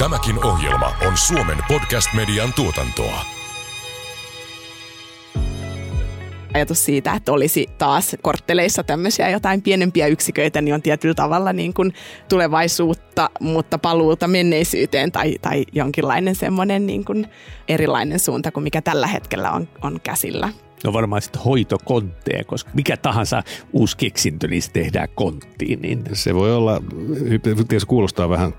Tämäkin ohjelma on Suomen podcast-median tuotantoa. ajatus siitä, että olisi taas kortteleissa tämmöisiä jotain pienempiä yksiköitä, niin on tietyllä tavalla niin kuin tulevaisuutta, mutta paluuta menneisyyteen tai, tai jonkinlainen semmoinen niin kuin erilainen suunta kuin mikä tällä hetkellä on, on käsillä. No varmaan sitten hoitokontteja, koska mikä tahansa uusi keksintö, niin se tehdään konttiin. Niin... Se voi olla, se kuulostaa vähän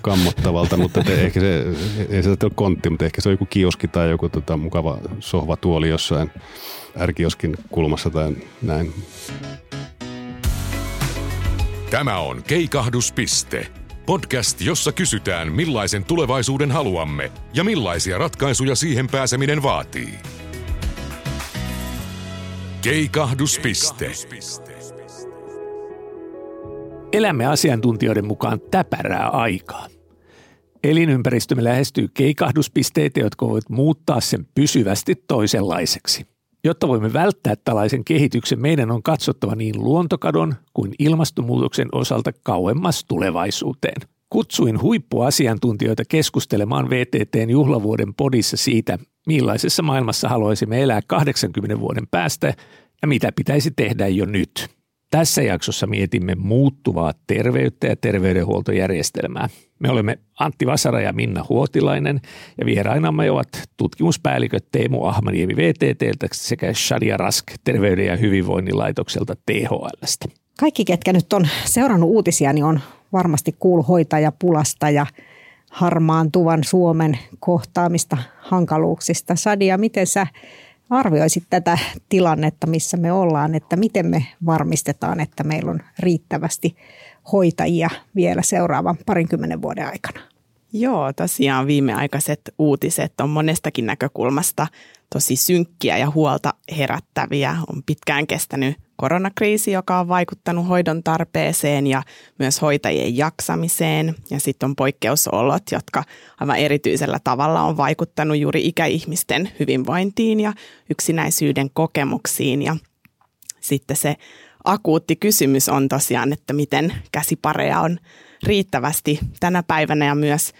kammottavalta, mutta te, ehkä se, ei se ole kontti, mutta ehkä se on joku kioski tai joku tota, mukava sohvatuoli jossain ärkioskin kulmassa tai näin. Tämä on Keikahduspiste. Podcast, jossa kysytään millaisen tulevaisuuden haluamme ja millaisia ratkaisuja siihen pääseminen vaatii. Keikahduspiste. Elämme asiantuntijoiden mukaan täpärää aikaa. Elinympäristömme lähestyy keikahduspisteitä, jotka voivat muuttaa sen pysyvästi toisenlaiseksi. Jotta voimme välttää tällaisen kehityksen, meidän on katsottava niin luontokadon kuin ilmastonmuutoksen osalta kauemmas tulevaisuuteen. Kutsuin huippuasiantuntijoita keskustelemaan VTTn juhlavuoden podissa siitä, millaisessa maailmassa haluaisimme elää 80 vuoden päästä ja mitä pitäisi tehdä jo nyt. Tässä jaksossa mietimme muuttuvaa terveyttä ja terveydenhuoltojärjestelmää. Me olemme Antti Vasara ja Minna Huotilainen ja vierainamme ovat tutkimuspäälliköt Teemu Ahmaniemi VTTltä sekä Shadia Rask Terveyden ja hyvinvoinnin laitokselta THLstä. Kaikki, ketkä nyt on seurannut uutisia, niin on varmasti kuullut hoitajapulasta ja harmaantuvan Suomen kohtaamista hankaluuksista. Sadia, miten sä arvioisit tätä tilannetta, missä me ollaan, että miten me varmistetaan, että meillä on riittävästi hoitajia vielä seuraavan parinkymmenen vuoden aikana? Joo, tosiaan viimeaikaiset uutiset on monestakin näkökulmasta tosi synkkiä ja huolta herättäviä. On pitkään kestänyt koronakriisi, joka on vaikuttanut hoidon tarpeeseen ja myös hoitajien jaksamiseen. Ja sitten on poikkeusolot, jotka aivan erityisellä tavalla on vaikuttanut juuri ikäihmisten hyvinvointiin ja yksinäisyyden kokemuksiin. Ja sitten se akuutti kysymys on tosiaan, että miten käsipareja on riittävästi tänä päivänä ja myös,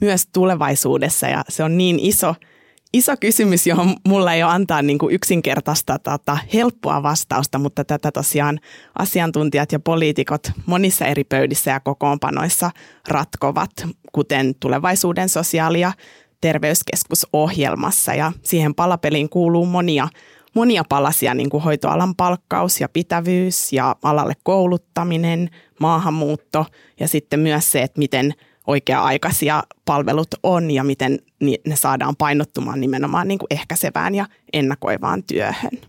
myös tulevaisuudessa. Ja se on niin iso, iso kysymys, johon mulla ei ole antaa niin kuin yksinkertaista tota, helppoa vastausta, mutta tätä tosiaan asiantuntijat ja poliitikot monissa eri pöydissä ja kokoonpanoissa ratkovat, kuten tulevaisuuden sosiaali- ja terveyskeskusohjelmassa. Ja siihen palapeliin kuuluu monia monia palasia, niin kuin hoitoalan palkkaus ja pitävyys ja alalle kouluttaminen, maahanmuutto ja sitten myös se, että miten oikea-aikaisia palvelut on ja miten ne saadaan painottumaan nimenomaan niin kuin ehkäisevään ja ennakoivaan työhön.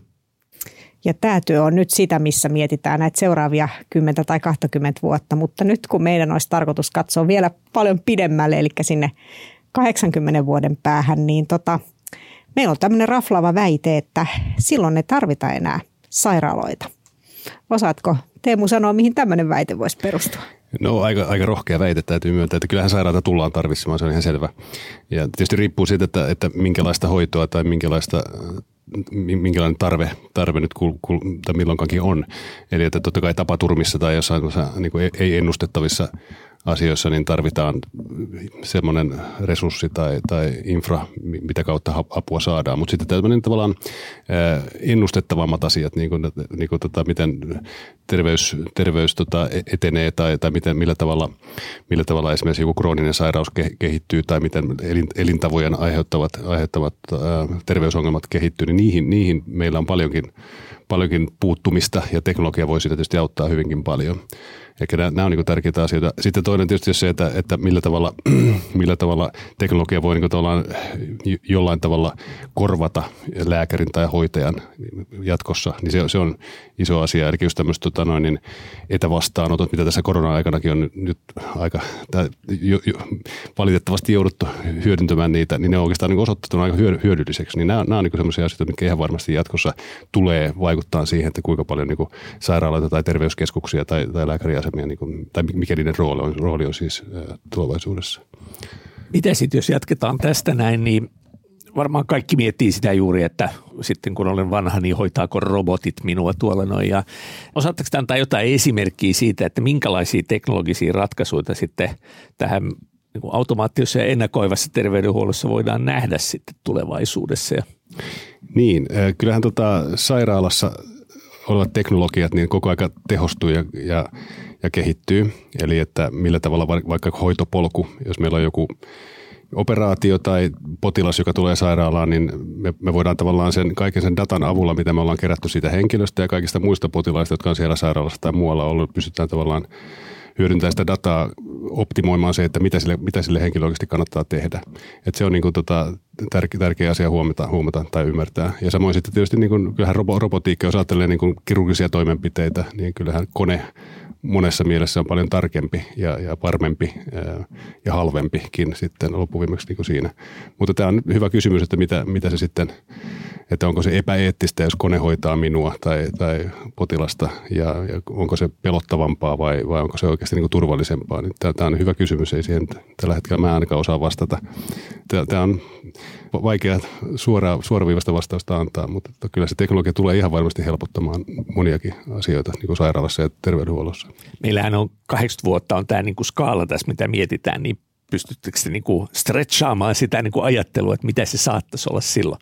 Ja tämä työ on nyt sitä, missä mietitään näitä seuraavia 10 tai 20 vuotta, mutta nyt kun meidän olisi tarkoitus katsoa vielä paljon pidemmälle, eli sinne 80 vuoden päähän, niin tota, meillä on tämmöinen raflava väite, että silloin ei tarvita enää sairaaloita. Osaatko Teemu sanoa, mihin tämmöinen väite voisi perustua? No aika, aika rohkea väite täytyy myöntää, että kyllähän sairaata tullaan tarvitsemaan, se on ihan selvä. Ja tietysti riippuu siitä, että, että minkälaista hoitoa tai minkälaista minkälainen tarve, tarve nyt kul, kul, tai milloinkakin on. Eli että totta kai tapaturmissa tai jossain niin ei ennustettavissa asioissa, niin tarvitaan semmoinen resurssi tai, tai infra, mitä kautta apua saadaan. Mutta sitten tämmöinen tavallaan ennustettavammat asiat, niin kuin, niin kuin tota, miten terveys, terveys tota, e-, etenee tai, tai miten, millä, tavalla, millä tavalla esimerkiksi joku krooninen sairaus kehittyy tai miten elintavojen aiheuttavat, aiheuttavat terveysongelmat kehittyy, niin niihin, niihin meillä on paljonkin, paljonkin puuttumista ja teknologia voi sitä tietysti auttaa hyvinkin paljon. Eli nämä, on niin tärkeitä asioita. Sitten toinen tietysti se, että, että millä, tavalla, millä tavalla teknologia voi niin jollain tavalla korvata lääkärin tai hoitajan jatkossa, niin se, se on iso asia. Eli just tämmöiset tota niin etävastaanotot, mitä tässä korona-aikanakin on nyt aika tää, jo, jo, valitettavasti jouduttu hyödyntämään niitä, niin ne on oikeastaan niin osoitettu aika hyödylliseksi. Niin nämä, nämä on niin sellaisia asioita, mitkä ihan varmasti jatkossa tulee vaikuttaa siihen, että kuinka paljon niin sairaaloita tai terveyskeskuksia tai, tai lääkäriä asemia, niin kuin, tai mikä niiden rooli on, rooli on siis tulevaisuudessa. Mitä sitten, jos jatketaan tästä näin, niin varmaan kaikki miettii sitä juuri, että sitten kun olen vanha, niin hoitaako robotit minua tuolla noin. Ja osaatteko antaa jotain esimerkkiä siitä, että minkälaisia teknologisia ratkaisuja sitten tähän niin automaattisessa ja ennakoivassa terveydenhuollossa voidaan nähdä sitten tulevaisuudessa. Niin, kyllähän tota sairaalassa olevat teknologiat niin koko aika tehostuu ja, ja, ja kehittyy. Eli että millä tavalla vaikka hoitopolku, jos meillä on joku operaatio tai potilas, joka tulee sairaalaan, niin me, me voidaan tavallaan sen kaiken sen datan avulla, mitä me ollaan kerätty siitä henkilöstä ja kaikista muista potilaista, jotka on siellä sairaalassa tai muualla ollut, pystytään tavallaan hyödyntää sitä dataa optimoimaan se, että mitä sille, mitä sille henkilölle oikeasti kannattaa tehdä. Et se on niin kuin tota, tärkeä, tärkeä asia huomata, huomata tai ymmärtää. Ja samoin sitten tietysti niin kuin, kyllähän robotiikka, jos ajattelee niin kuin kirurgisia toimenpiteitä, niin kyllähän kone monessa mielessä on paljon tarkempi ja, ja varmempi ää, ja halvempikin sitten loppuviimeksi niin kuin siinä. Mutta tämä on hyvä kysymys, että mitä, mitä se sitten, että onko se epäeettistä, jos kone hoitaa minua tai, tai potilasta ja, ja onko se pelottavampaa vai, vai onko se oikeasti niin kuin turvallisempaa. Niin tämä on hyvä kysymys, ei siihen tällä hetkellä mä ainakaan osaa vastata. Tämä on vaikea suora, suoraviivasta vastausta antaa, mutta kyllä se teknologia tulee ihan varmasti helpottamaan moniakin asioita niin kuin sairaalassa ja terveydenhuollossa. Meillähän on 80 vuotta on tämä niin kuin skaala tässä, mitä mietitään, niin pystyttekö te niin kuin stretchaamaan sitä niin kuin ajattelua, että mitä se saattaisi olla silloin?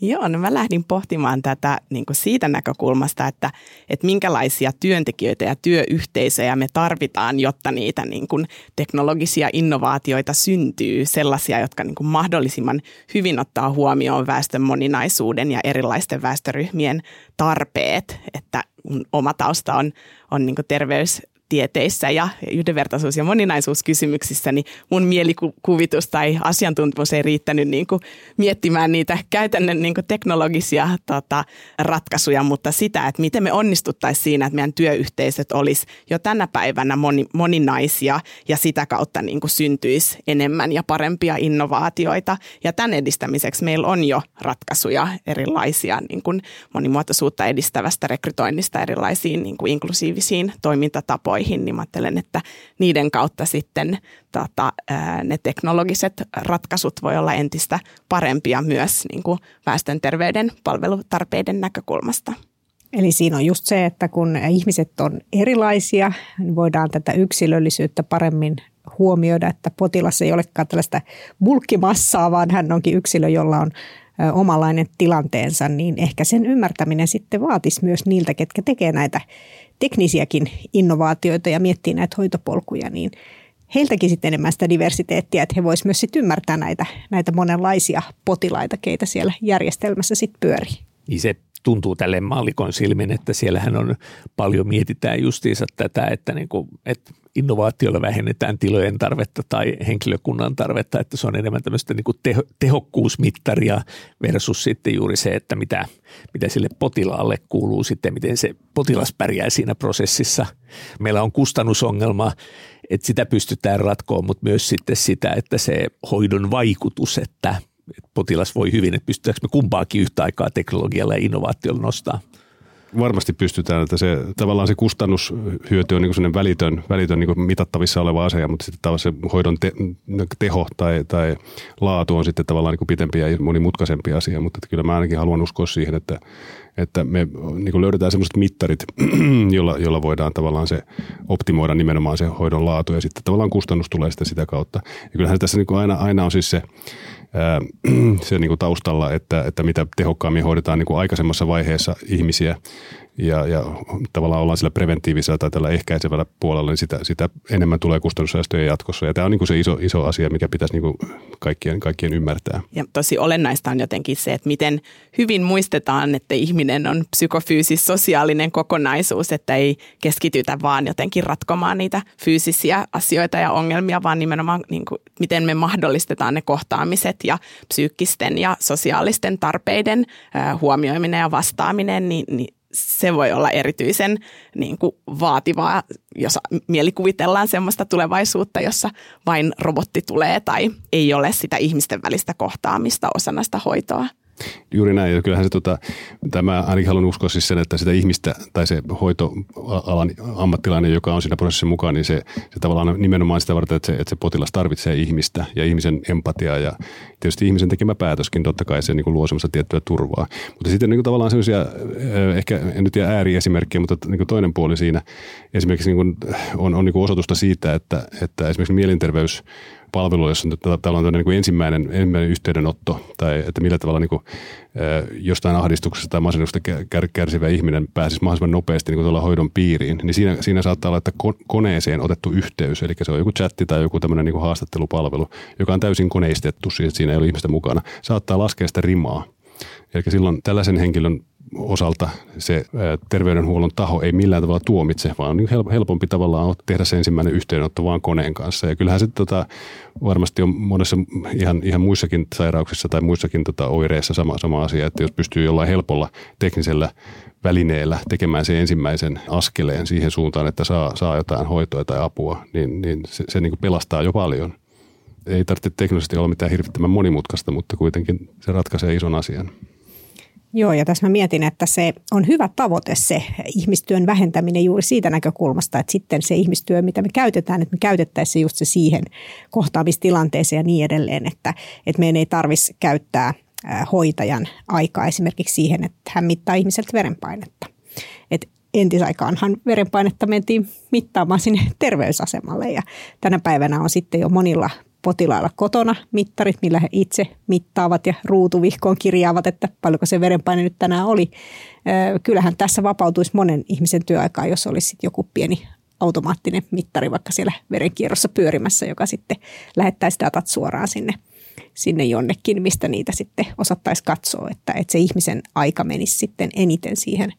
Joo, no mä lähdin pohtimaan tätä niin kuin siitä näkökulmasta, että, että minkälaisia työntekijöitä ja työyhteisöjä me tarvitaan, jotta niitä niin kuin teknologisia innovaatioita syntyy, sellaisia, jotka niin kuin mahdollisimman hyvin ottaa huomioon väestön moninaisuuden ja erilaisten väestöryhmien tarpeet, että oma tausta on, on niin terveys tieteissä ja yhdenvertaisuus- ja moninaisuuskysymyksissä, niin mun mielikuvitus tai asiantuntemus ei riittänyt niin kuin miettimään niitä käytännön niin kuin teknologisia tota, ratkaisuja, mutta sitä, että miten me onnistuttaisiin siinä, että meidän työyhteisöt olisi jo tänä päivänä moni, moninaisia ja sitä kautta niin kuin syntyisi enemmän ja parempia innovaatioita. Ja tämän edistämiseksi meillä on jo ratkaisuja erilaisia niin kuin monimuotoisuutta edistävästä rekrytoinnista erilaisiin niin kuin inklusiivisiin toimintatapoihin asioihin, niin mä ajattelen, että niiden kautta sitten tota, ne teknologiset ratkaisut voi olla entistä parempia myös niin kuin väestön terveyden palvelutarpeiden näkökulmasta. Eli siinä on just se, että kun ihmiset on erilaisia, niin voidaan tätä yksilöllisyyttä paremmin huomioida, että potilas ei olekaan tällaista bulkkimassaa, vaan hän onkin yksilö, jolla on omanlainen tilanteensa, niin ehkä sen ymmärtäminen sitten vaatisi myös niiltä, ketkä tekee näitä teknisiäkin innovaatioita ja miettii näitä hoitopolkuja, niin heiltäkin sitten enemmän sitä diversiteettiä, että he voisivat myös sitten ymmärtää näitä, näitä monenlaisia potilaita, keitä siellä järjestelmässä sitten pyörii. Niin se tuntuu tälle mallikon silmin, että siellähän on paljon mietitään justiinsa tätä, että, niin kuin, että innovaatioilla vähennetään tilojen tarvetta tai henkilökunnan tarvetta, että se on enemmän tämmöistä niin kuin teho, tehokkuusmittaria versus sitten juuri se, että mitä, mitä sille potilaalle kuuluu sitten, miten se potilas pärjää siinä prosessissa. Meillä on kustannusongelma, että sitä pystytään ratkoon, mutta myös sitten sitä, että se hoidon vaikutus, että potilas voi hyvin, että pystytäänkö me kumpaakin yhtä aikaa teknologialla ja innovaatiolla nostaa varmasti pystytään, että se, tavallaan se kustannushyöty on niin välitön, välitön niin mitattavissa oleva asia, mutta sitten tavallaan se hoidon te, teho tai, tai laatu on sitten tavallaan niin pitempi ja monimutkaisempi asia, mutta että kyllä mä ainakin haluan uskoa siihen, että, että me niin löydetään sellaiset mittarit, jolla, jolla voidaan tavallaan se optimoida nimenomaan se hoidon laatu ja sitten tavallaan kustannus tulee sitä kautta. Ja kyllähän tässä niin aina, aina on siis se, se niin kuin taustalla, että, että mitä tehokkaammin hoidetaan niin kuin aikaisemmassa vaiheessa ihmisiä ja, ja tavallaan ollaan sillä preventiivisellä tai tällä ehkäisevällä puolella, niin sitä, sitä enemmän tulee kustannussäästöjä jatkossa. Ja tämä on niin kuin se iso, iso asia, mikä pitäisi niin kuin kaikkien, kaikkien ymmärtää. Ja tosi olennaista on jotenkin se, että miten hyvin muistetaan, että ihminen on psykofyysis sosiaalinen kokonaisuus, että ei keskitytä vaan jotenkin ratkomaan niitä fyysisiä asioita ja ongelmia, vaan nimenomaan niin kuin, miten me mahdollistetaan ne kohtaamiset ja psyykkisten ja sosiaalisten tarpeiden huomioiminen ja vastaaminen, niin, niin se voi olla erityisen niin kuin vaativaa, jos mielikuvitellaan semmoista tulevaisuutta, jossa vain robotti tulee tai ei ole sitä ihmisten välistä kohtaamista osana sitä hoitoa. Juuri näin. Ja kyllähän se, tota, tämä ainakin haluan uskoa siis sen, että sitä ihmistä tai se hoitoalan ammattilainen, joka on siinä prosessissa mukaan, niin se, se tavallaan nimenomaan sitä varten, että se, että se potilas tarvitsee ihmistä ja ihmisen empatiaa ja tietysti ihmisen tekemä päätöskin totta kai se niin kuin luo semmoista tiettyä turvaa. Mutta sitten niin kuin tavallaan sellaisia, ehkä en nyt tiedä ääriesimerkkejä, mutta niin kuin toinen puoli siinä esimerkiksi niin kuin on, on niin kuin osoitusta siitä, että, että esimerkiksi mielenterveys palvelu, täällä on niin kuin ensimmäinen, ensimmäinen yhteydenotto, tai että millä tavalla niin kuin, jostain ahdistuksesta tai masennuksesta kärsivä ihminen pääsisi mahdollisimman nopeasti niin kuin hoidon piiriin, niin siinä, siinä saattaa olla, että koneeseen otettu yhteys, eli se on joku chatti tai joku tämmöinen niin kuin haastattelupalvelu, joka on täysin koneistettu, siis siinä ei ole ihmistä mukana, saattaa laskea sitä rimaa. Eli silloin tällaisen henkilön osalta se terveydenhuollon taho ei millään tavalla tuomitse, vaan on niin helpompi tavallaan tehdä se ensimmäinen yhteydenotto vaan koneen kanssa. Ja kyllähän se tota, varmasti on monessa ihan, ihan muissakin sairauksissa tai muissakin tota, oireissa sama, sama asia, että jos pystyy jollain helpolla teknisellä välineellä tekemään sen ensimmäisen askeleen siihen suuntaan, että saa, saa jotain hoitoa tai apua, niin, niin se, se niin kuin pelastaa jo paljon. Ei tarvitse teknisesti olla mitään hirvittävän monimutkaista, mutta kuitenkin se ratkaisee ison asian. Joo, ja tässä mä mietin, että se on hyvä tavoite se ihmistyön vähentäminen juuri siitä näkökulmasta, että sitten se ihmistyö, mitä me käytetään, että me käytettäisiin just se siihen kohtaamistilanteeseen ja niin edelleen, että, että meidän ei tarvitsisi käyttää hoitajan aikaa esimerkiksi siihen, että hän mittaa ihmiseltä verenpainetta. Et entisaikaanhan verenpainetta mentiin mittaamaan sinne terveysasemalle ja tänä päivänä on sitten jo monilla potilailla kotona mittarit, millä he itse mittaavat ja ruutuvihkoon kirjaavat, että paljonko se verenpaine nyt tänään oli. Kyllähän tässä vapautuisi monen ihmisen työaikaa, jos olisi joku pieni automaattinen mittari vaikka siellä verenkierrossa pyörimässä, joka sitten lähettäisi datat suoraan sinne, sinne jonnekin, mistä niitä sitten osattaisi katsoa, että, että se ihmisen aika menisi sitten eniten siihen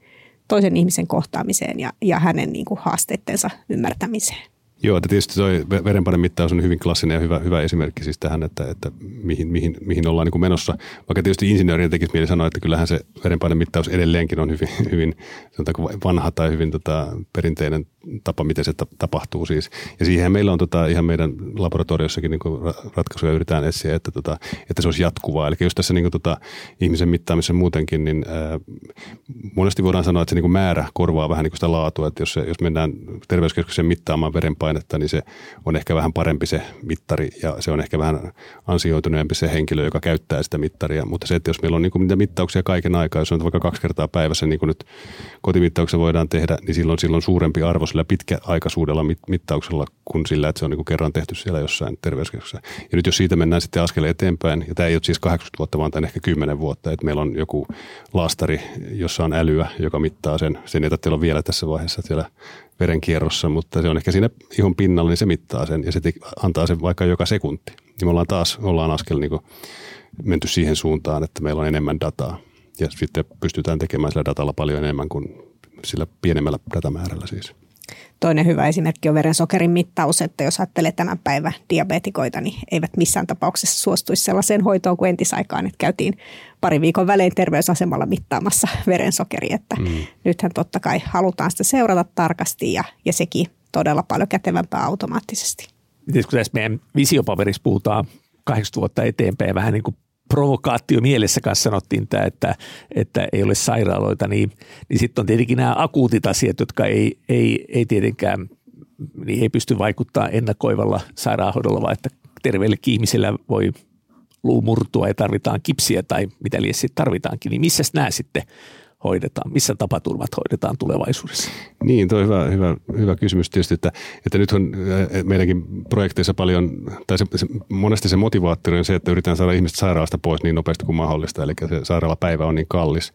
toisen ihmisen kohtaamiseen ja, ja hänen niin kuin haasteittensa ymmärtämiseen. Joo, että tietysti tuo verenpainemittaus on hyvin klassinen ja hyvä, hyvä esimerkki siis tähän, että, että mihin, mihin, mihin ollaan niin menossa. Vaikka tietysti insinöörien tekisi mieli sanoa, että kyllähän se verenpainemittaus edelleenkin on hyvin, hyvin vanha tai hyvin tota, perinteinen tapa, miten se tapahtuu siis. Ja siihen meillä on tota, ihan meidän laboratoriossakin niin ratkaisuja yritetään etsiä, että, tota, että se olisi jatkuvaa. Eli jos tässä niin kuin, tota, ihmisen mittaamisessa muutenkin, niin ää, monesti voidaan sanoa, että se niin kuin määrä korvaa vähän niin kuin sitä laatua. Että jos, se, jos mennään terveyskeskuksen mittaamaan verenpainetta, niin se on ehkä vähän parempi se mittari ja se on ehkä vähän ansioituneempi se henkilö, joka käyttää sitä mittaria. Mutta se, että jos meillä on niin niitä mittauksia kaiken aikaa, jos on vaikka kaksi kertaa päivässä, niin kuin nyt kotimittauksia voidaan tehdä, niin silloin, silloin suurempi arvo sillä pitkäaikaisuudella mittauksella kuin sillä, että se on niin kuin kerran tehty siellä jossain terveyskeskuksessa. Ja nyt jos siitä mennään sitten askeleen eteenpäin, ja tämä ei ole siis 80 vuotta, vaan tämä ehkä 10 vuotta, että meillä on joku laastari, jossa on älyä, joka mittaa sen. Sen ei tarvitse olla vielä tässä vaiheessa siellä verenkierrossa, mutta se on ehkä siinä ihon pinnalla, niin se mittaa sen ja se antaa sen vaikka joka sekunti. Niin me ollaan taas ollaan askel niin menty siihen suuntaan, että meillä on enemmän dataa ja sitten pystytään tekemään sillä datalla paljon enemmän kuin sillä pienemmällä datamäärällä siis. Toinen hyvä esimerkki on verensokerin mittaus, että jos ajattelee tämän päivän diabetikoita, niin eivät missään tapauksessa suostuisi sellaiseen hoitoon kuin entisaikaan, että käytiin pari viikon välein terveysasemalla mittaamassa verensokeri, että mm. nythän totta kai halutaan sitä seurata tarkasti ja, ja sekin todella paljon kätevämpää automaattisesti. Miten kun tässä meidän visiopaperissa puhutaan 80 vuotta eteenpäin vähän niin kuin provokaatio mielessä kanssa sanottiin tämä, että, että ei ole sairaaloita, niin, niin sitten on tietenkin nämä akuutit asiat, jotka ei, ei, ei tietenkään niin ei pysty vaikuttamaan ennakoivalla sairaanhoidolla, vaan että terveelle ihmisellä voi luu murtua ja tarvitaan kipsiä tai mitä liian sitten tarvitaankin, niin missä nämä sitten hoidetaan? Missä tapaturmat hoidetaan tulevaisuudessa? Niin, tuo hyvä, hyvä, hyvä kysymys tietysti, että, että nyt on äh, meidänkin projekteissa paljon, tai se, se, monesti se motivaattori on se, että yritetään saada ihmiset sairaalasta pois niin nopeasti kuin mahdollista, eli se sairaalapäivä on niin kallis,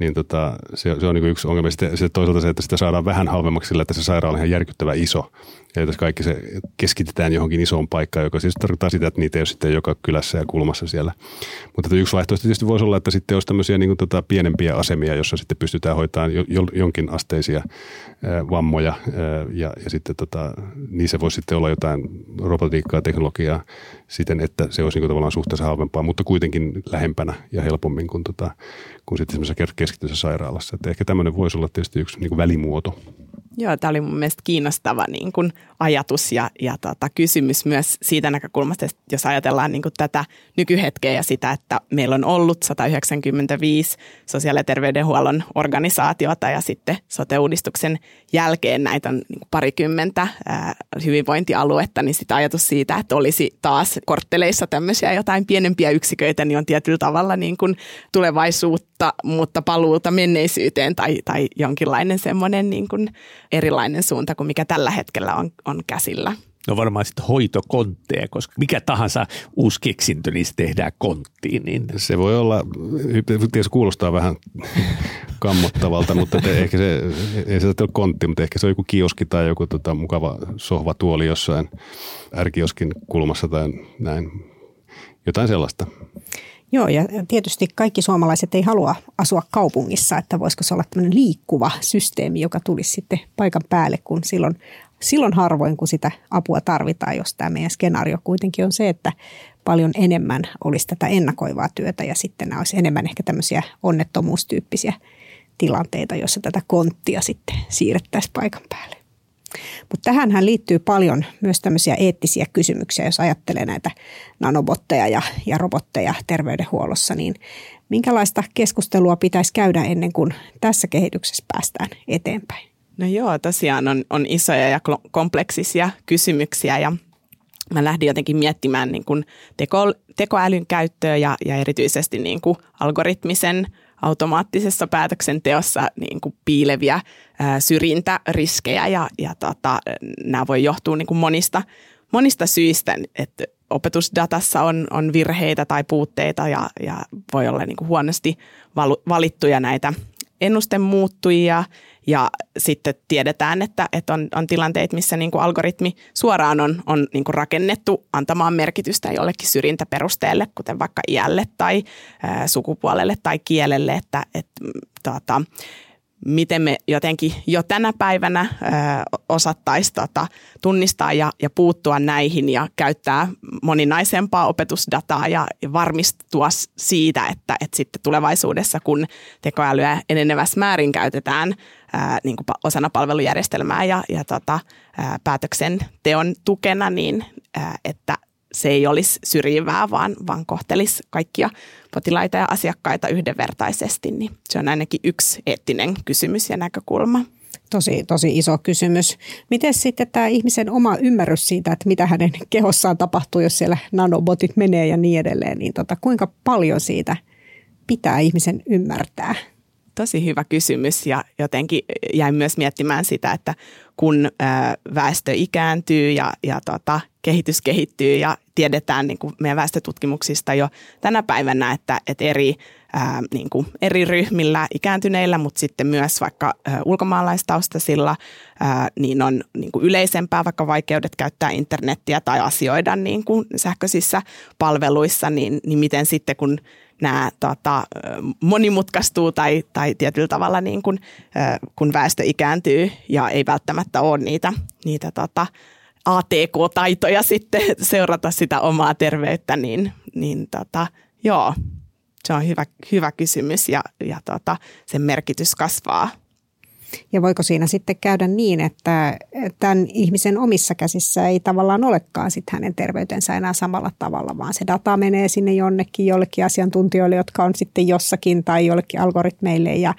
niin tota, se, se on niin yksi ongelma. Sitten, sitten toisaalta se, että sitä saadaan vähän halvemmaksi sillä, että se sairaala on ihan järkyttävä iso. Ja jos kaikki se keskitetään johonkin isoon paikkaan, joka siis tarkoittaa sitä, että niitä ei ole sitten joka kylässä ja kulmassa siellä. Mutta yksi vaihtoehto tietysti voisi olla, että sitten olisi tämmöisiä niin kuin tota pienempiä asemia, jossa sitten pystytään hoitamaan jo, jo, jonkin asteisia vammoja ja, ja sitten tota, niissä voisi sitten olla jotain robotiikkaa, teknologiaa siten, että se olisi niin tavallaan suhteessa halvempaa, mutta kuitenkin lähempänä ja helpommin kuin, tota, kuin sitten semmoisessa keskittyisessä sairaalassa. Että ehkä tämmöinen voisi olla tietysti yksi niin kuin välimuoto. Joo, tämä oli mun mielestä kiinnostava niin kuin ajatus ja, ja tota, kysymys myös siitä näkökulmasta, että jos ajatellaan niin kuin tätä nykyhetkeä ja sitä, että meillä on ollut 195 sosiaali- ja terveydenhuollon organisaatiota ja sitten sote-uudistuksen jälkeen näitä on niin kuin parikymmentä ää, hyvinvointialuetta, niin sitä ajatus siitä, että olisi taas kortteleissa tämmöisiä jotain pienempiä yksiköitä, niin on tietyllä tavalla niin kuin tulevaisuutta, mutta paluuta menneisyyteen tai, tai jonkinlainen semmoinen niin kuin erilainen suunta kuin mikä tällä hetkellä on, on käsillä. No varmaan sitten hoitokontteja, koska mikä tahansa uusi keksintö, niin se tehdään konttiin. Niin. Se voi olla, tietysti kuulostaa vähän kammottavalta, mutta te, ehkä se, ei se ole kontti, mutta ehkä se on joku kioski tai joku tota, mukava sohvatuoli jossain ärkioskin kulmassa tai näin. Jotain sellaista. Joo, ja tietysti kaikki suomalaiset ei halua asua kaupungissa, että voisiko se olla tämmöinen liikkuva systeemi, joka tulisi sitten paikan päälle, kun silloin, silloin harvoin, kun sitä apua tarvitaan, jos tämä meidän skenaario kuitenkin on se, että paljon enemmän olisi tätä ennakoivaa työtä ja sitten nämä olisi enemmän ehkä tämmöisiä onnettomuustyyppisiä tilanteita, joissa tätä konttia sitten siirrettäisiin paikan päälle. Mutta tähänhän liittyy paljon myös tämmöisiä eettisiä kysymyksiä, jos ajattelee näitä nanobotteja ja, ja robotteja terveydenhuollossa, niin minkälaista keskustelua pitäisi käydä ennen kuin tässä kehityksessä päästään eteenpäin? No joo, tosiaan on, on isoja ja kompleksisia kysymyksiä ja mä lähdin jotenkin miettimään niin kuin teko, tekoälyn käyttöä ja, ja erityisesti niin kuin algoritmisen automaattisessa päätöksenteossa niin kuin piileviä ää, syrjintäriskejä ja, ja tota, nämä voi johtua niin kuin monista, monista syistä, että opetusdatassa on, on virheitä tai puutteita ja, ja voi olla niin kuin huonosti valittuja näitä ennustemuuttujia ja sitten tiedetään, että, että on, on tilanteita, missä niin kuin algoritmi suoraan on, on niin kuin rakennettu antamaan merkitystä jollekin syrjintäperusteelle, kuten vaikka iälle tai ää, sukupuolelle tai kielelle, että, että tuota, miten me jotenkin jo tänä päivänä osattaisiin tota, tunnistaa ja, ja puuttua näihin ja käyttää moninaisempaa opetusdataa ja, ja varmistua siitä, että, että sitten tulevaisuudessa, kun tekoälyä enenevässä määrin käytetään ää, niin kuin osana palvelujärjestelmää ja, ja tota, ää, päätöksenteon tukena, niin ää, että se ei olisi syrjivää, vaan, vaan kohtelisi kaikkia potilaita ja asiakkaita yhdenvertaisesti, niin se on ainakin yksi eettinen kysymys ja näkökulma. Tosi, tosi iso kysymys. Miten sitten tämä ihmisen oma ymmärrys siitä, että mitä hänen kehossaan tapahtuu, jos siellä nanobotit menee ja niin edelleen, niin tota, kuinka paljon siitä pitää ihmisen ymmärtää? Tosi hyvä kysymys ja jotenkin jäin myös miettimään sitä, että kun väestö ikääntyy ja, ja tota, kehitys kehittyy ja tiedetään niin kuin meidän väestötutkimuksista jo tänä päivänä, että, että eri, ää, niin kuin eri ryhmillä ikääntyneillä, mutta sitten myös vaikka ulkomaalaistaustaisilla, ää, niin on niin kuin yleisempää vaikka vaikeudet käyttää internettiä tai asioida niin kuin sähköisissä palveluissa, niin, niin miten sitten kun nämä tota, monimutkaistuu tai, tai tietyllä tavalla niin kuin, kun väestö ikääntyy ja ei välttämättä ole niitä, niitä tota, ATK-taitoja sitten seurata sitä omaa terveyttä, niin, niin tota, joo, se on hyvä, hyvä kysymys ja, ja tota, sen merkitys kasvaa. Ja voiko siinä sitten käydä niin, että tämän ihmisen omissa käsissä ei tavallaan olekaan sitten hänen terveytensä enää samalla tavalla, vaan se data menee sinne jonnekin, jollekin asiantuntijoille, jotka on sitten jossakin tai jollekin algoritmeille ja,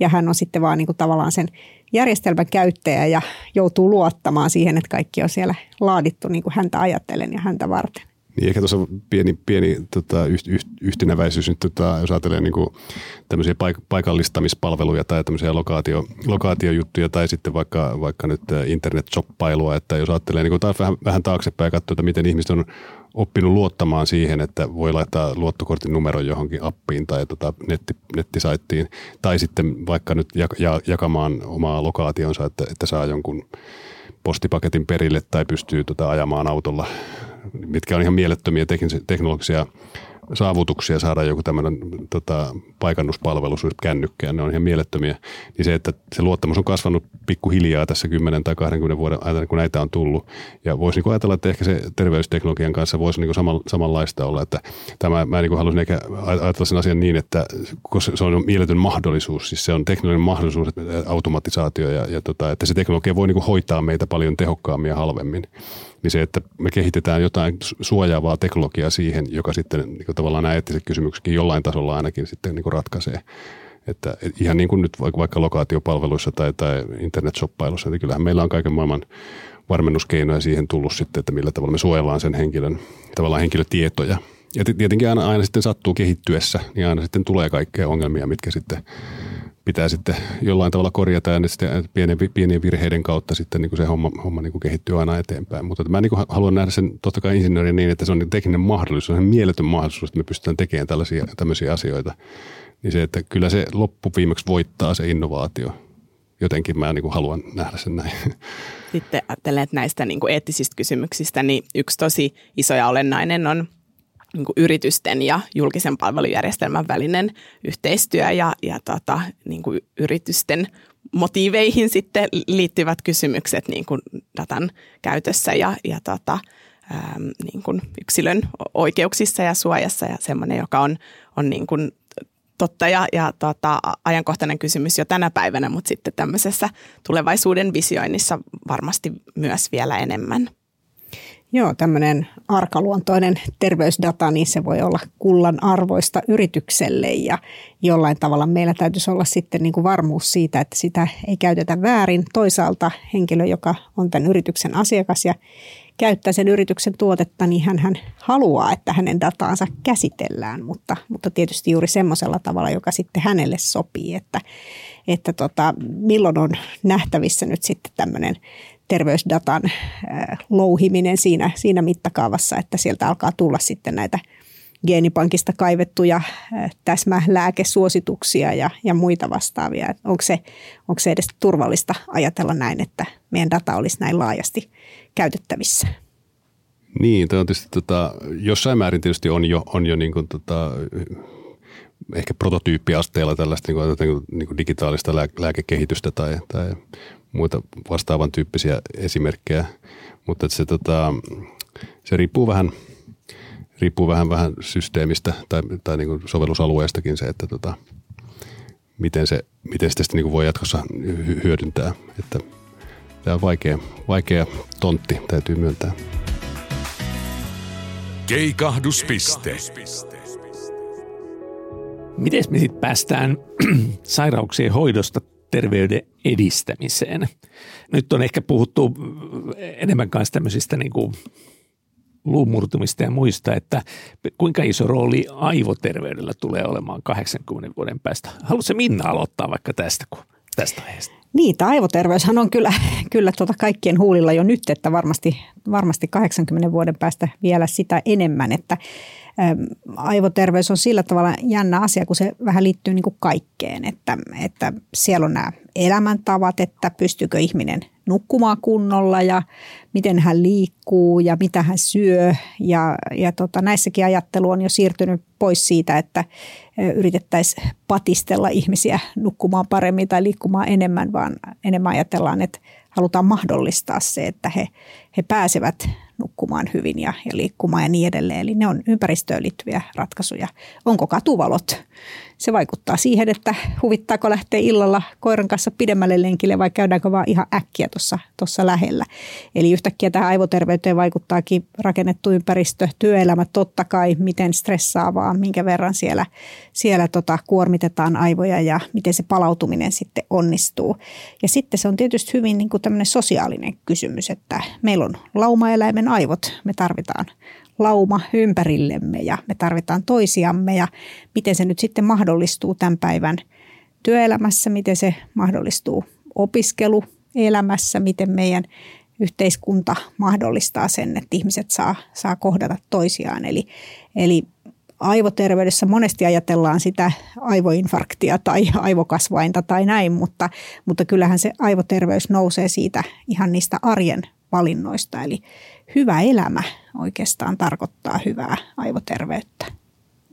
ja hän on sitten vaan niin kuin tavallaan sen järjestelmän käyttäjä ja joutuu luottamaan siihen, että kaikki on siellä laadittu niin kuin häntä ajatellen ja häntä varten. Niin ehkä tuossa pieni, pieni tota, yht, yht, yhtenäväisyys nyt, tota, jos ajattelee niin tämmöisiä paik- paikallistamispalveluja tai tämmöisiä lokaatio, lokaatiojuttuja tai sitten vaikka, vaikka nyt internet-shoppailua, että jos ajattelee niin kuin taas vähän, vähän taaksepäin ja katsoo, että miten ihmiset on oppinut luottamaan siihen, että voi laittaa luottokortin numero johonkin appiin tai tota netti, nettisaittiin tai sitten vaikka nyt jakamaan omaa lokaationsa, että, että saa jonkun postipaketin perille tai pystyy tota ajamaan autolla mitkä on ihan mielettömiä teknologisia saavutuksia saada joku tämmöinen tota, paikannuspalvelu kännykkään, ne on ihan mielettömiä. Niin se, että se luottamus on kasvanut pikkuhiljaa tässä 10 tai 20 vuoden aikana, kun näitä on tullut. Ja voisi niin ajatella, että ehkä se terveysteknologian kanssa voisi niin sama, samanlaista olla, että tämä, mä niin haluaisin ehkä ajatella sen asian niin, että koska se on mieletön mahdollisuus, siis se on teknologinen mahdollisuus, automatisaatio ja, ja tota, että se teknologia voi niin hoitaa meitä paljon tehokkaammin ja halvemmin niin se, että me kehitetään jotain suojaavaa teknologiaa siihen, joka sitten niin kuin tavallaan nämä eettiset kysymyksetkin jollain tasolla ainakin sitten niin kuin ratkaisee. Että ihan niin kuin nyt vaikka lokaatiopalveluissa tai, tai internetshoppailussa, niin kyllähän meillä on kaiken maailman varmennuskeinoja siihen tullut sitten, että millä tavalla me suojellaan sen henkilön, tavallaan henkilötietoja. Ja tietenkin aina, aina sitten sattuu kehittyessä, niin aina sitten tulee kaikkea ongelmia, mitkä sitten pitää sitten jollain tavalla korjata ja sitten pienien, pienien virheiden kautta sitten niin kuin se homma, homma niin kuin kehittyy aina eteenpäin. Mutta mä niin kuin haluan nähdä sen totta kai insinöörin niin, että se on niin tekninen mahdollisuus, se on mieletön mahdollisuus, että me pystytään tekemään tällaisia, tämmöisiä asioita. Niin se, että kyllä se loppuviimeksi voittaa se innovaatio. Jotenkin mä niin kuin haluan nähdä sen näin. Sitten ajattelen, että näistä niin kuin eettisistä kysymyksistä, niin yksi tosi iso ja olennainen on – niin kuin yritysten ja julkisen palvelujärjestelmän välinen yhteistyö ja, ja tota, niin kuin yritysten motiiveihin sitten liittyvät kysymykset niin kuin datan käytössä ja, ja tota, ähm, niin kuin yksilön oikeuksissa ja suojassa ja semmoinen, joka on, on niin kuin totta ja, ja tota, ajankohtainen kysymys jo tänä päivänä, mutta sitten tämmöisessä tulevaisuuden visioinnissa varmasti myös vielä enemmän. Joo, tämmöinen arkaluontoinen terveysdata, niin se voi olla kullan arvoista yritykselle ja jollain tavalla meillä täytyisi olla sitten niin kuin varmuus siitä, että sitä ei käytetä väärin. Toisaalta henkilö, joka on tämän yrityksen asiakas ja käyttää sen yrityksen tuotetta, niin hän, hän haluaa, että hänen dataansa käsitellään, mutta, mutta tietysti juuri semmoisella tavalla, joka sitten hänelle sopii, että, että tota, milloin on nähtävissä nyt sitten tämmöinen terveysdatan louhiminen siinä, siinä mittakaavassa, että sieltä alkaa tulla sitten näitä geenipankista kaivettuja täsmälääkesuosituksia ja, ja muita vastaavia. Onko se, onko se edes turvallista ajatella näin, että meidän data olisi näin laajasti käytettävissä? Niin, on tietysti tota, jossain määrin tietysti on jo, on jo niin kuin, tota, ehkä prototyyppiasteella tällaista niin kuin, niin kuin digitaalista lääkekehitystä tai, tai muita vastaavan tyyppisiä esimerkkejä, mutta se, tota, se riippuu vähän, riippuu vähän, vähän systeemistä tai, tai niin kuin sovellusalueestakin se, että tota, miten, se, miten sitä niin kuin voi jatkossa hyödyntää. Että tämä on vaikea, vaikea tontti, täytyy myöntää. Keikahduspiste. Miten me sitten päästään sairauksien hoidosta terveyden edistämiseen. Nyt on ehkä puhuttu enemmän kanssa tämmöisistä niin kuin luumurtumista ja muista, että kuinka iso rooli aivoterveydellä tulee olemaan 80 vuoden päästä. Haluatko Minna aloittaa vaikka tästä, kun tästä aiheesta? Niin, tämä aivoterveyshän on kyllä, kyllä tuota kaikkien huulilla jo nyt, että varmasti, varmasti 80 vuoden päästä vielä sitä enemmän, että aivoterveys on sillä tavalla jännä asia, kun se vähän liittyy niin kuin kaikkeen, että, että siellä on nämä elämäntavat, että pystyykö ihminen nukkumaan kunnolla ja miten hän liikkuu ja mitä hän syö. Ja, ja tota, näissäkin ajattelu on jo siirtynyt pois siitä, että yritettäisiin patistella ihmisiä nukkumaan paremmin tai liikkumaan enemmän, vaan enemmän ajatellaan, että halutaan mahdollistaa se, että he, he pääsevät nukkumaan hyvin ja, ja liikkumaan ja niin edelleen. Eli ne on ympäristöön liittyviä ratkaisuja. Onko katuvalot se vaikuttaa siihen, että huvittaako lähteä illalla koiran kanssa pidemmälle lenkille vai käydäänkö vaan ihan äkkiä tuossa lähellä. Eli yhtäkkiä tähän aivoterveyteen vaikuttaakin rakennettu ympäristö, työelämä totta kai, miten stressaavaa, minkä verran siellä, siellä tota, kuormitetaan aivoja ja miten se palautuminen sitten onnistuu. Ja sitten se on tietysti hyvin niin kuin tämmöinen sosiaalinen kysymys, että meillä on laumaeläimen aivot, me tarvitaan lauma ympärillemme ja me tarvitaan toisiamme ja miten se nyt sitten mahdollistuu tämän päivän työelämässä, miten se mahdollistuu opiskeluelämässä, miten meidän yhteiskunta mahdollistaa sen, että ihmiset saa, saa kohdata toisiaan. Eli, eli aivoterveydessä monesti ajatellaan sitä aivoinfarktia tai aivokasvainta tai näin, mutta, mutta kyllähän se aivoterveys nousee siitä ihan niistä arjen valinnoista. Eli hyvä elämä oikeastaan tarkoittaa hyvää aivoterveyttä.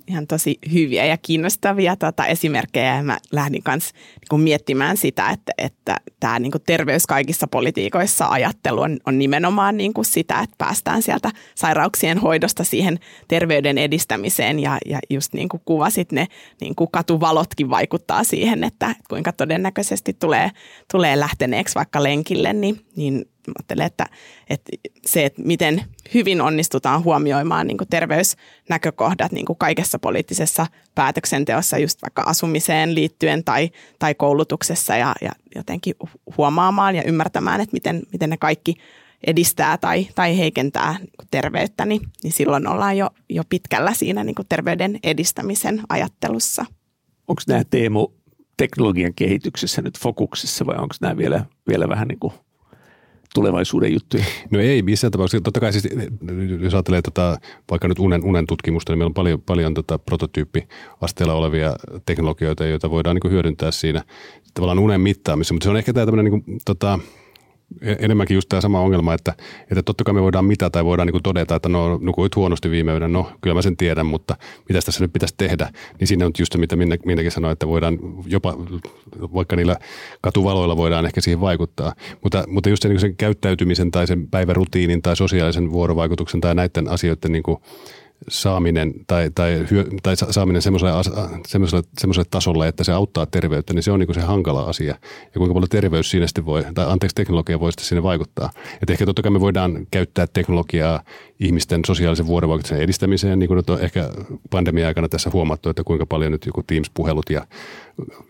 ihan tosi hyviä ja kiinnostavia tota, esimerkkejä mä lähdin kanssa niin miettimään sitä, että, että tämä niin terveys kaikissa politiikoissa ajattelu on, on nimenomaan niin kuin sitä, että päästään sieltä sairauksien hoidosta siihen terveyden edistämiseen ja, ja just niin kuin kuvasit ne niin kuin katuvalotkin vaikuttaa siihen, että kuinka todennäköisesti tulee, tulee lähteneeksi vaikka lenkille, niin, niin ajattelen, että, että se, että miten hyvin onnistutaan huomioimaan niin kuin terveysnäkökohdat niin kuin kaikessa poliittisessa päätöksenteossa, just vaikka asumiseen liittyen tai, tai koulutuksessa ja, ja jotenkin huomaamaan ja ymmärtämään, että miten, miten ne kaikki edistää tai, tai heikentää niin kuin terveyttä, niin, niin silloin ollaan jo, jo pitkällä siinä niin kuin terveyden edistämisen ajattelussa. Onko nämä Teemu teknologian kehityksessä nyt fokuksessa vai onko nämä vielä, vielä vähän niin kuin – tulevaisuuden juttuja? No ei missään tapauksessa. Totta kai siis, jos ajattelee tota, vaikka nyt unen, unen tutkimusta, niin meillä on paljon, paljon tota prototyyppiasteella olevia teknologioita, joita voidaan niin hyödyntää siinä tavallaan unen mittaamisessa. Mutta se on ehkä tämä tämmöinen niin kuin, tota, enemmänkin just tämä sama ongelma, että, että totta kai me voidaan mitata tai voidaan niin todeta, että no nukuit huonosti viime yönä, no kyllä mä sen tiedän, mutta mitä tässä nyt pitäisi tehdä, niin siinä on just se, mitä minä, minäkin sanoin, että voidaan jopa, vaikka niillä katuvaloilla voidaan ehkä siihen vaikuttaa, mutta, mutta just sen, niin sen käyttäytymisen tai sen päivärutiinin tai sosiaalisen vuorovaikutuksen tai näiden asioiden niin kuin saaminen tai, tai, hyö, tai saaminen semmoiselle, semmoiselle, semmoiselle tasolle, että se auttaa terveyttä, niin se on niin se hankala asia. Ja kuinka paljon terveys siinä sitten voi, tai anteeksi teknologia voi sitten sinne vaikuttaa. Että ehkä totta kai me voidaan käyttää teknologiaa ihmisten sosiaalisen vuorovaikutuksen edistämiseen, niin kuin nyt on ehkä pandemia-aikana tässä huomattu, että kuinka paljon nyt joku Teams-puhelut ja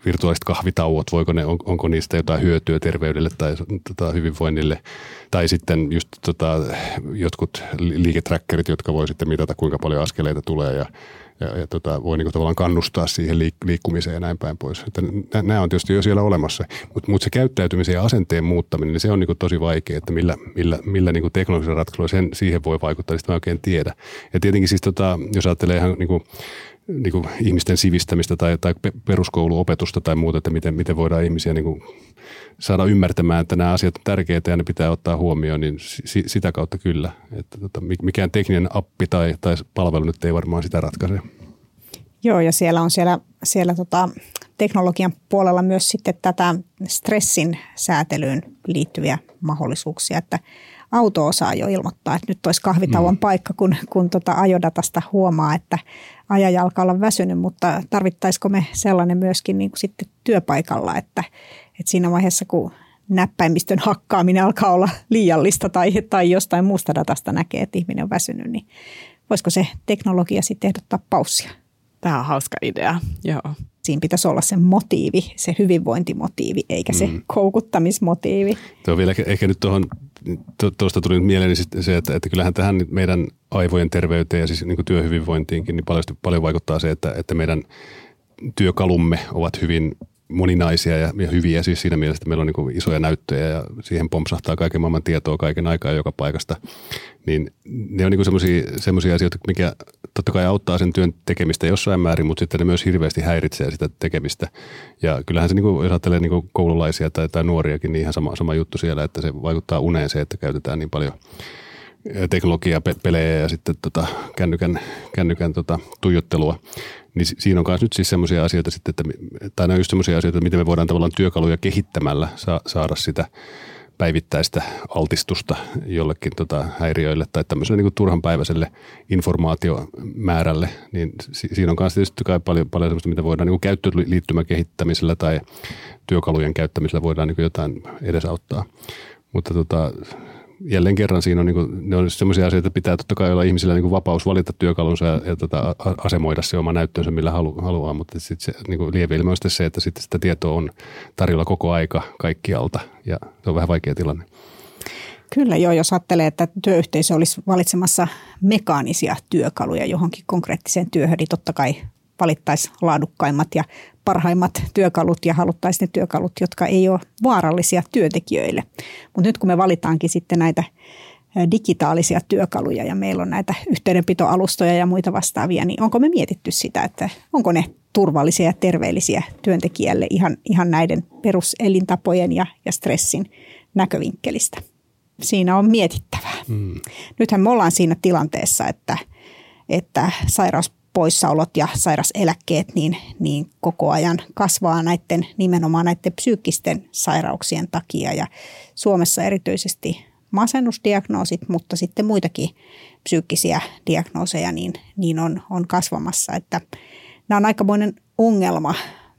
virtuaaliset kahvitauot, voiko ne, on, onko niistä jotain hyötyä terveydelle tai tota, hyvinvoinnille. Tai sitten just tota, jotkut liiketrackerit, jotka voi sitten mitata, kuinka paljon askeleita tulee ja ja, ja tota, voi niinku tavallaan kannustaa siihen liik- liikkumiseen ja näin päin pois. Että nämä on tietysti jo siellä olemassa, mutta mut se käyttäytymisen ja asenteen muuttaminen, niin se on niinku tosi vaikea, että millä, millä, millä niinku teknologisella ratkaisulla sen, siihen voi vaikuttaa, niin sitä mä oikein tiedä. Ja tietenkin siis tota, jos ajattelee ihan niinku, niin kuin ihmisten sivistämistä tai, tai peruskouluopetusta tai muuta, että miten, miten voidaan ihmisiä niin kuin saada ymmärtämään, että nämä asiat on tärkeitä ja ne pitää ottaa huomioon, niin si, sitä kautta kyllä. Että tota, mikään tekninen appi tai, tai palvelu nyt ei varmaan sitä ratkaise. Joo, ja siellä on siellä, siellä tota, teknologian puolella myös sitten tätä stressin säätelyyn liittyviä mahdollisuuksia, että auto osaa jo ilmoittaa, että nyt olisi kahvitauon mm. paikka, kun, kun tota ajodatasta huomaa, että ajaja alkaa olla väsynyt, mutta tarvittaisiko me sellainen myöskin niin kuin sitten työpaikalla, että, että siinä vaiheessa, kun näppäimistön hakkaaminen alkaa olla liiallista tai, tai jostain muusta datasta näkee, että ihminen on väsynyt, niin voisiko se teknologia sitten ehdottaa paussia? Tämä on hauska idea, joo. Siinä pitäisi olla se motiivi, se hyvinvointimotiivi, eikä se mm. koukuttamismotiivi. Tuo vielä ehkä nyt tuohon, tuosta tuli nyt mieleeni se, että, että kyllähän tähän meidän aivojen terveyteen ja siis niin työhyvinvointiinkin niin paljon, paljon vaikuttaa se, että, että meidän työkalumme ovat hyvin moninaisia ja, ja hyviä siis siinä mielessä, että meillä on niin isoja näyttöjä ja siihen pompsahtaa kaiken maailman tietoa kaiken aikaa joka paikasta. Niin ne on niin semmoisia asioita, mikä totta kai auttaa sen työn tekemistä jossain määrin, mutta sitten ne myös hirveästi häiritsee sitä tekemistä. Ja kyllähän se, niin kuin, jos ajattelee niin koululaisia tai, tai nuoriakin, niin ihan sama, sama juttu siellä, että se vaikuttaa uneen se, että käytetään niin paljon teknologiaa, pelejä ja sitten tota, kännykän, kännykän tota, tuijottelua. Niin siinä on myös nyt siis semmoisia asioita sitten, että, tai ne on just semmoisia asioita, että miten me voidaan tavallaan työkaluja kehittämällä saada sitä päivittäistä altistusta jollekin tota häiriöille tai tämmöiselle niin turhan päiväiselle informaatiomäärälle, niin siinä on myös tietysti kai paljon, paljon semmoista, mitä voidaan niin käyttöliittymän kehittämisellä tai työkalujen käyttämisellä voidaan niin jotain edesauttaa. Mutta tota, jälleen kerran siinä on, niin kuin, ne on sellaisia asioita, että pitää totta kai olla ihmisillä niin kuin vapaus valita työkalunsa ja, ja tota, asemoida se oma näyttönsä millä halu, haluaa, mutta sitten se niin kuin lieveilme on sitten se, että sitten sitä tietoa on tarjolla koko aika kaikkialta ja se on vähän vaikea tilanne. Kyllä joo, jos ajattelee, että työyhteisö olisi valitsemassa mekaanisia työkaluja johonkin konkreettiseen työhön, niin totta kai valittaisiin laadukkaimmat ja parhaimmat työkalut ja haluttaisiin ne työkalut, jotka ei ole vaarallisia työntekijöille. Mutta nyt kun me valitaankin sitten näitä digitaalisia työkaluja ja meillä on näitä yhteydenpitoalustoja ja muita vastaavia, niin onko me mietitty sitä, että onko ne turvallisia ja terveellisiä työntekijälle ihan, ihan näiden peruselintapojen ja, ja stressin näkövinkkelistä? Siinä on mietittävää. Hmm. Nythän me ollaan siinä tilanteessa, että, että sairaus sairauspoissaolot ja sairaseläkkeet niin, niin koko ajan kasvaa näiden nimenomaan näiden psyykkisten sairauksien takia ja Suomessa erityisesti masennusdiagnoosit, mutta sitten muitakin psyykkisiä diagnooseja niin, niin on, on kasvamassa, että nämä on aikamoinen ongelma.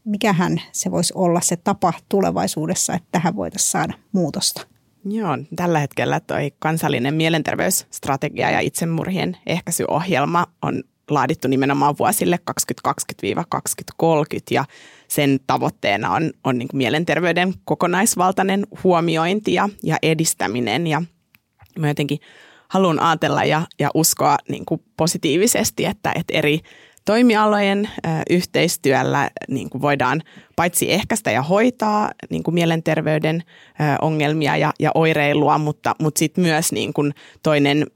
Mikähän se voisi olla se tapa tulevaisuudessa, että tähän voitaisiin saada muutosta? Joo, tällä hetkellä toi kansallinen mielenterveysstrategia ja itsemurhien ehkäisyohjelma on laadittu nimenomaan vuosille 2020-2030 ja sen tavoitteena on, on niin mielenterveyden kokonaisvaltainen huomiointi ja, ja edistäminen. Ja mä jotenkin haluan ajatella ja, ja uskoa niin kuin positiivisesti, että, että eri toimialojen yhteistyöllä niin kuin voidaan paitsi ehkäistä ja hoitaa niin kuin mielenterveyden ongelmia ja, ja oireilua, mutta, mutta sitten myös niin kuin toinen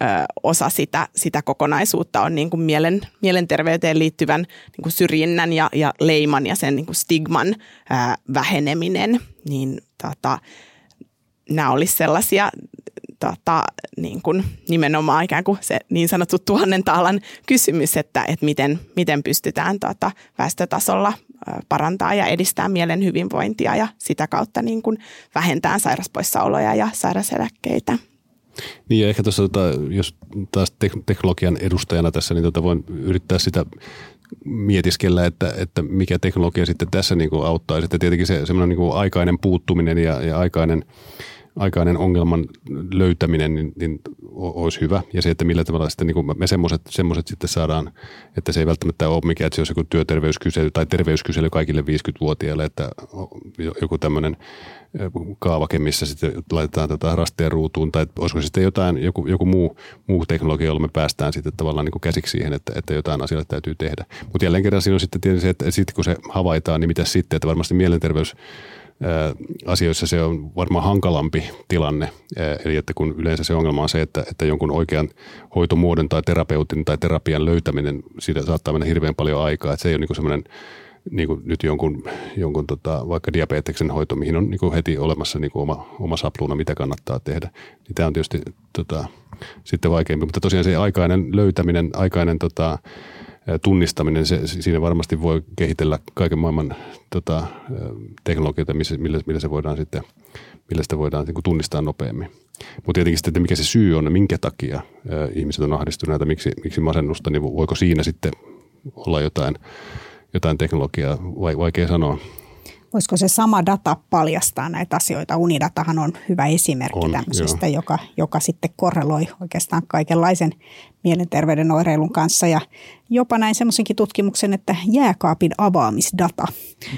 osa sitä, sitä kokonaisuutta on niin kuin mielen, mielenterveyteen liittyvän niin kuin syrjinnän ja, ja leiman ja sen niin kuin stigman väheneminen. Niin tota, nämä olisivat sellaisia tota, niin kuin nimenomaan ikään kuin se niin sanottu tuhannen taalan kysymys, että, että miten, miten pystytään tota, väestötasolla parantaa ja edistää mielen hyvinvointia ja sitä kautta niin kuin vähentää sairauspoissaoloja ja sairauseläkkeitä. Niin ja ehkä tuossa, tota, jos taas teknologian edustajana tässä, niin tota voin yrittää sitä mietiskellä, että, että mikä teknologia sitten tässä niin kuin auttaa. Sitten tietenkin se semmoinen niin aikainen puuttuminen ja, ja aikainen – aikainen ongelman löytäminen niin, niin olisi hyvä. Ja se, että millä tavalla sitten niin me semmoiset, sitten saadaan, että se ei välttämättä ole mikään, että se olisi joku työterveyskysely tai terveyskysely kaikille 50-vuotiaille, että joku tämmöinen kaavake, missä sitten laitetaan tätä rasteen ruutuun, tai olisiko sitten jotain, joku, joku muu, muu teknologia, jolla me päästään sitten tavallaan niin kuin käsiksi siihen, että, että jotain asioita täytyy tehdä. Mutta jälleen kerran siinä on sitten tietysti se, että sitten kun se havaitaan, niin mitä sitten, että varmasti mielenterveys asioissa se on varmaan hankalampi tilanne. Eli että kun yleensä se ongelma on se, että, että jonkun oikean hoitomuodon tai terapeutin tai terapian löytäminen, siitä saattaa mennä hirveän paljon aikaa. Että se ei ole niin semmoinen niin kuin nyt jonkun, jonkun tota, vaikka diabeteksen hoito, mihin on niin kuin heti olemassa niin kuin oma, oma sapluuna, mitä kannattaa tehdä. Niin tämä on tietysti tota, sitten vaikeampi, mutta tosiaan se aikainen löytäminen, aikainen tota, tunnistaminen, se, siinä varmasti voi kehitellä kaiken maailman tota, teknologioita, millä, millä, se voidaan sitten, millä sitä voidaan niin kuin tunnistaa nopeammin. Mutta tietenkin sitten, että mikä se syy on, minkä takia ihmiset on ahdistuneita, miksi, miksi masennusta, niin voiko siinä sitten olla jotain, jotain teknologiaa, vaikea sanoa voisiko se sama data paljastaa näitä asioita. Unidatahan on hyvä esimerkki on, tämmöisestä, joka, joka sitten korreloi oikeastaan kaikenlaisen mielenterveyden oireilun kanssa. Ja jopa näin semmoisenkin tutkimuksen, että jääkaapin avaamisdata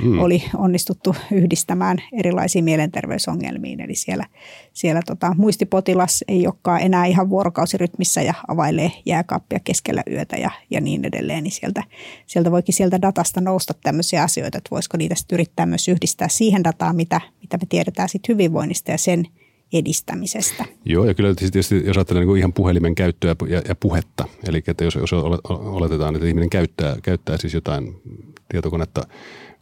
mm. oli onnistuttu yhdistämään erilaisiin mielenterveysongelmiin. Eli siellä, siellä tota, muistipotilas ei olekaan enää ihan vuorokausirytmissä ja availee jääkaappia keskellä yötä ja, ja niin edelleen. Niin sieltä, sieltä voikin sieltä datasta nousta tämmöisiä asioita, että voisiko niitä sitten yrittää myös yhdistää siihen dataan, mitä, mitä me tiedetään sit hyvinvoinnista ja sen edistämisestä. Joo, ja kyllä tietysti jos ajattelee niin ihan puhelimen käyttöä ja, ja puhetta, eli että jos, jos oletetaan, että ihminen käyttää, käyttää siis jotain tietokonetta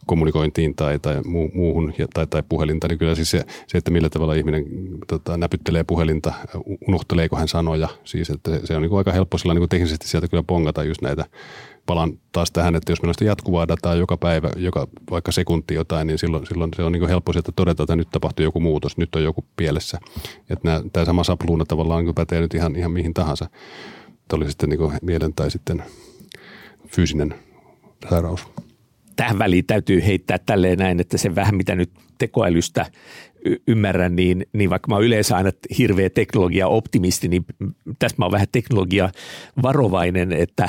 kommunikointiin tai, tai muuhun tai, tai puhelinta, niin kyllä siis se, se että millä tavalla ihminen tota, näpyttelee puhelinta, unohteleeko hän sanoja, siis että se, se on niin aika helppo sillä niin teknisesti sieltä kyllä pongata just näitä palaan taas tähän, että jos meillä on sitä jatkuvaa dataa joka päivä, joka vaikka sekunti jotain, niin silloin, silloin se on niin helppo sieltä todeta, että nyt tapahtuu joku muutos, nyt on joku pielessä. Että nämä, tämä sama sapluuna tavallaan niin pätee nyt ihan, ihan mihin tahansa. Että oli sitten niin mielen tai sitten fyysinen sairaus. Tähän väliin täytyy heittää tälleen näin, että se vähän mitä nyt tekoälystä ymmärrän, niin, niin vaikka mä oon yleensä aina hirveä teknologia-optimisti, niin tässä mä oon vähän teknologia-varovainen, että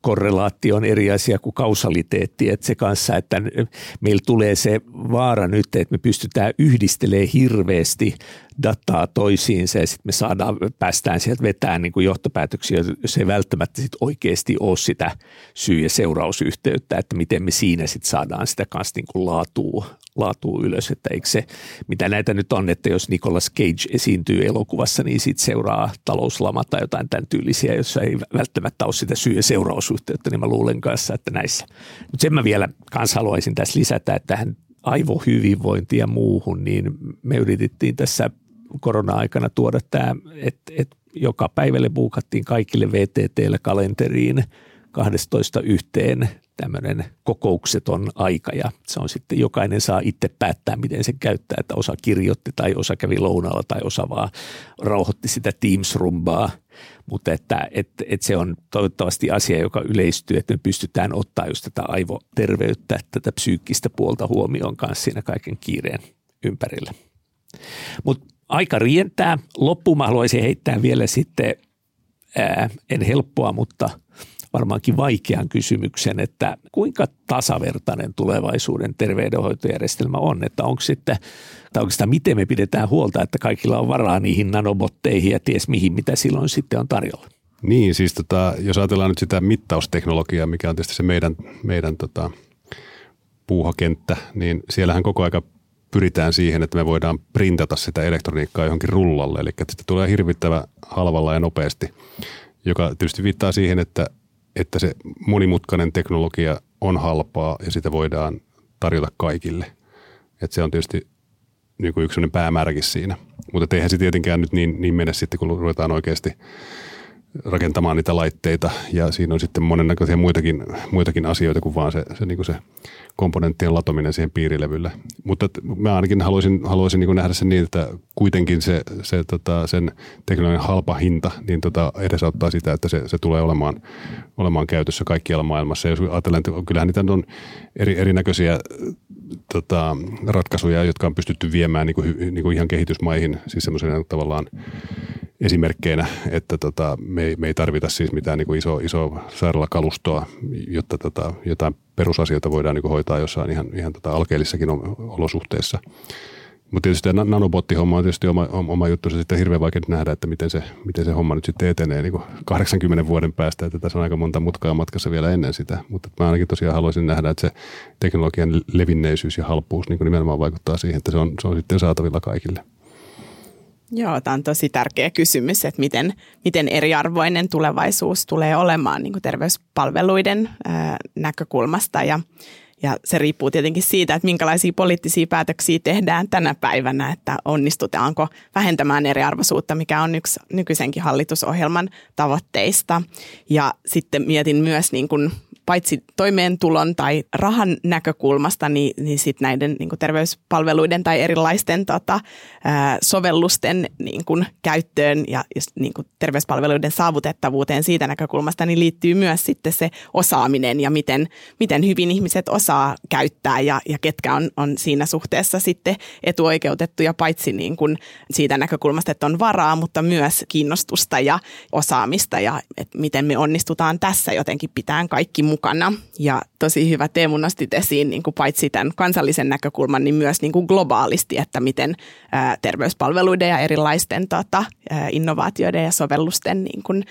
korrelaatio on eri asia kuin kausaliteetti, että se kanssa, että meillä tulee se vaara nyt, että me pystytään yhdistelemään hirveästi dataa toisiinsa ja sitten me saadaan, päästään sieltä vetään niin kuin johtopäätöksiä, jos ei välttämättä sit oikeasti ole sitä syy- ja seurausyhteyttä, että miten me siinä sitten saadaan sitä kanssa niin kuin laatua, laatua ylös, että eikö se, mitä näitä nyt on, että jos Nicolas Cage esiintyy elokuvassa, niin sitten seuraa talouslama tai jotain tämän tyylisiä, jossa ei välttämättä ole sitä syy- ja seurausyhteyttä, niin mä luulen kanssa, että näissä. Mutta sen mä vielä kanssa haluaisin tässä lisätä, että tähän aivohyvinvointiin ja muuhun, niin me yritettiin tässä korona-aikana tuoda tämä, että, että joka päivälle buukattiin kaikille VTTlle kalenteriin 12 yhteen tämmöinen kokoukseton aika ja se on sitten jokainen saa itse päättää, miten se käyttää, että osa kirjoitti tai osa kävi lounaalla tai osa vaan rauhoitti sitä Teams-rumbaa, mutta että, että, että se on toivottavasti asia, joka yleistyy, että me pystytään ottaa just tätä aivoterveyttä, tätä psyykkistä puolta huomioon kanssa siinä kaiken kiireen ympärillä. Mutta aika rientää. Loppuun mä haluaisin heittää vielä sitten, ää, en helppoa, mutta – varmaankin vaikean kysymyksen, että kuinka tasavertainen tulevaisuuden terveydenhoitojärjestelmä on, että onko sitten, tai sitä miten me pidetään huolta, että kaikilla on varaa niihin nanobotteihin ja ties mihin, mitä silloin sitten on tarjolla. Niin, siis tota, jos ajatellaan nyt sitä mittausteknologiaa, mikä on tietysti se meidän, meidän tota, puuhakenttä, niin siellähän koko aika pyritään siihen, että me voidaan printata sitä elektroniikkaa johonkin rullalle, eli että tulee hirvittävä halvalla ja nopeasti, joka tietysti viittaa siihen, että että se monimutkainen teknologia on halpaa ja sitä voidaan tarjota kaikille. Et se on tietysti niin kuin yksi päämääräkin siinä. Mutta eihän se tietenkään nyt niin, niin mene sitten, kun ruvetaan oikeasti rakentamaan niitä laitteita ja siinä on sitten monennäköisiä muitakin, muitakin asioita kuin vaan se, se, niin kuin se komponenttien latominen siihen piirilevylle. Mutta mä ainakin haluaisin, haluaisin niin nähdä sen niin, että kuitenkin se, se tota, sen teknologian halpa hinta niin tota, edesauttaa sitä, että se, se tulee olemaan, olemaan käytössä kaikkialla maailmassa. Ja jos ajatellaan, että kyllähän niitä on eri, erinäköisiä tota, ratkaisuja, jotka on pystytty viemään niin kuin, niin kuin ihan kehitysmaihin, siis semmoisena tavallaan esimerkkeinä, että tota, me, ei, me ei tarvita siis mitään niin kuin iso, iso sairaalakalustoa, jotta tota, jotain perusasioita voidaan niin kuin hoitaa jossain ihan, ihan tota alkeellissakin olosuhteissa. Mutta tietysti tämä nanobottihomma on tietysti oma, oma juttu. Se sitten hirveän vaikea nähdä, että miten se, miten se homma nyt sitten etenee niin 80 vuoden päästä. Että tässä on aika monta mutkaa matkassa vielä ennen sitä. Mutta mä ainakin tosiaan haluaisin nähdä, että se teknologian levinneisyys ja halpuus niin nimenomaan vaikuttaa siihen, että se on, se on sitten saatavilla kaikille. Joo, tämä on tosi tärkeä kysymys, että miten, miten eriarvoinen tulevaisuus tulee olemaan niin terveyspalveluiden ää, näkökulmasta ja ja se riippuu tietenkin siitä, että minkälaisia poliittisia päätöksiä tehdään tänä päivänä, että onnistutaanko vähentämään eriarvoisuutta, mikä on yksi nykyisenkin hallitusohjelman tavoitteista. Ja sitten mietin myös niin kuin paitsi toimeentulon tai rahan näkökulmasta, niin, niin sit näiden niin kuin terveyspalveluiden tai erilaisten tota, sovellusten niin kuin käyttöön ja, niin kuin terveyspalveluiden saavutettavuuteen siitä näkökulmasta, niin liittyy myös sitten se osaaminen ja miten, miten hyvin ihmiset osaa käyttää ja, ja ketkä on, on siinä suhteessa sitten etuoikeutettuja paitsi niin kuin siitä näkökulmasta, että on varaa, mutta myös kiinnostusta ja osaamista ja että miten me onnistutaan tässä jotenkin pitään kaikki mukaan mukana. Ja tosi hyvä Teemu nostit esiin niin kuin paitsi tämän kansallisen näkökulman, niin myös niin kuin globaalisti, että miten terveyspalveluiden ja erilaisten tota, ää, innovaatioiden ja sovellusten niin kuin,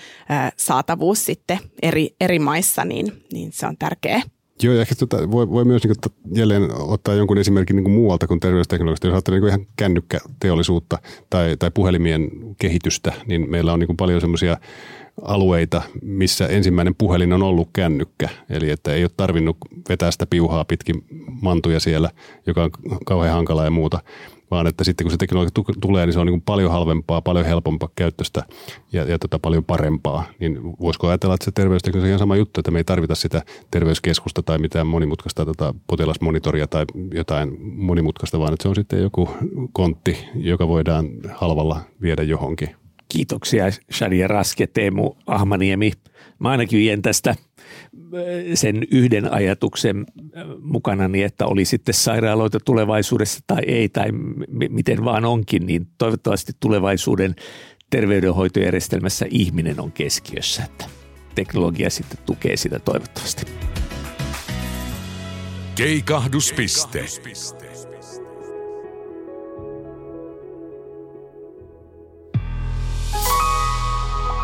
saatavuus sitten eri, eri maissa, niin, niin se on tärkeää. Joo, ja ehkä tuota, voi, voi myös niin kuin, jälleen ottaa jonkun esimerkin niin kuin muualta kuin terveysteknologiasta. Jos ajattelee niin ihan kännykkäteollisuutta tai, tai puhelimien kehitystä, niin meillä on niin kuin paljon semmoisia alueita, missä ensimmäinen puhelin on ollut kännykkä. Eli että ei ole tarvinnut vetää sitä piuhaa pitkin mantuja siellä, joka on kauhean hankala ja muuta, vaan että sitten kun se teknologia tulee, niin se on niin paljon halvempaa, paljon helpompaa käyttöstä ja, ja tota paljon parempaa. Niin voisiko ajatella, että se terveysteknologia on sama juttu, että me ei tarvita sitä terveyskeskusta tai mitään monimutkaista tota potilasmonitoria tai jotain monimutkaista, vaan että se on sitten joku kontti, joka voidaan halvalla viedä johonkin. Kiitoksia Shadia Raske, Teemu Ahmaniemi. Mä ainakin vien tästä äh, sen yhden ajatuksen äh, mukana, niin että oli sitten sairaaloita tulevaisuudessa tai ei, tai m- miten vaan onkin, niin toivottavasti tulevaisuuden terveydenhoitojärjestelmässä ihminen on keskiössä, että teknologia sitten tukee sitä toivottavasti. Keikahduspiste. Keikahduspiste.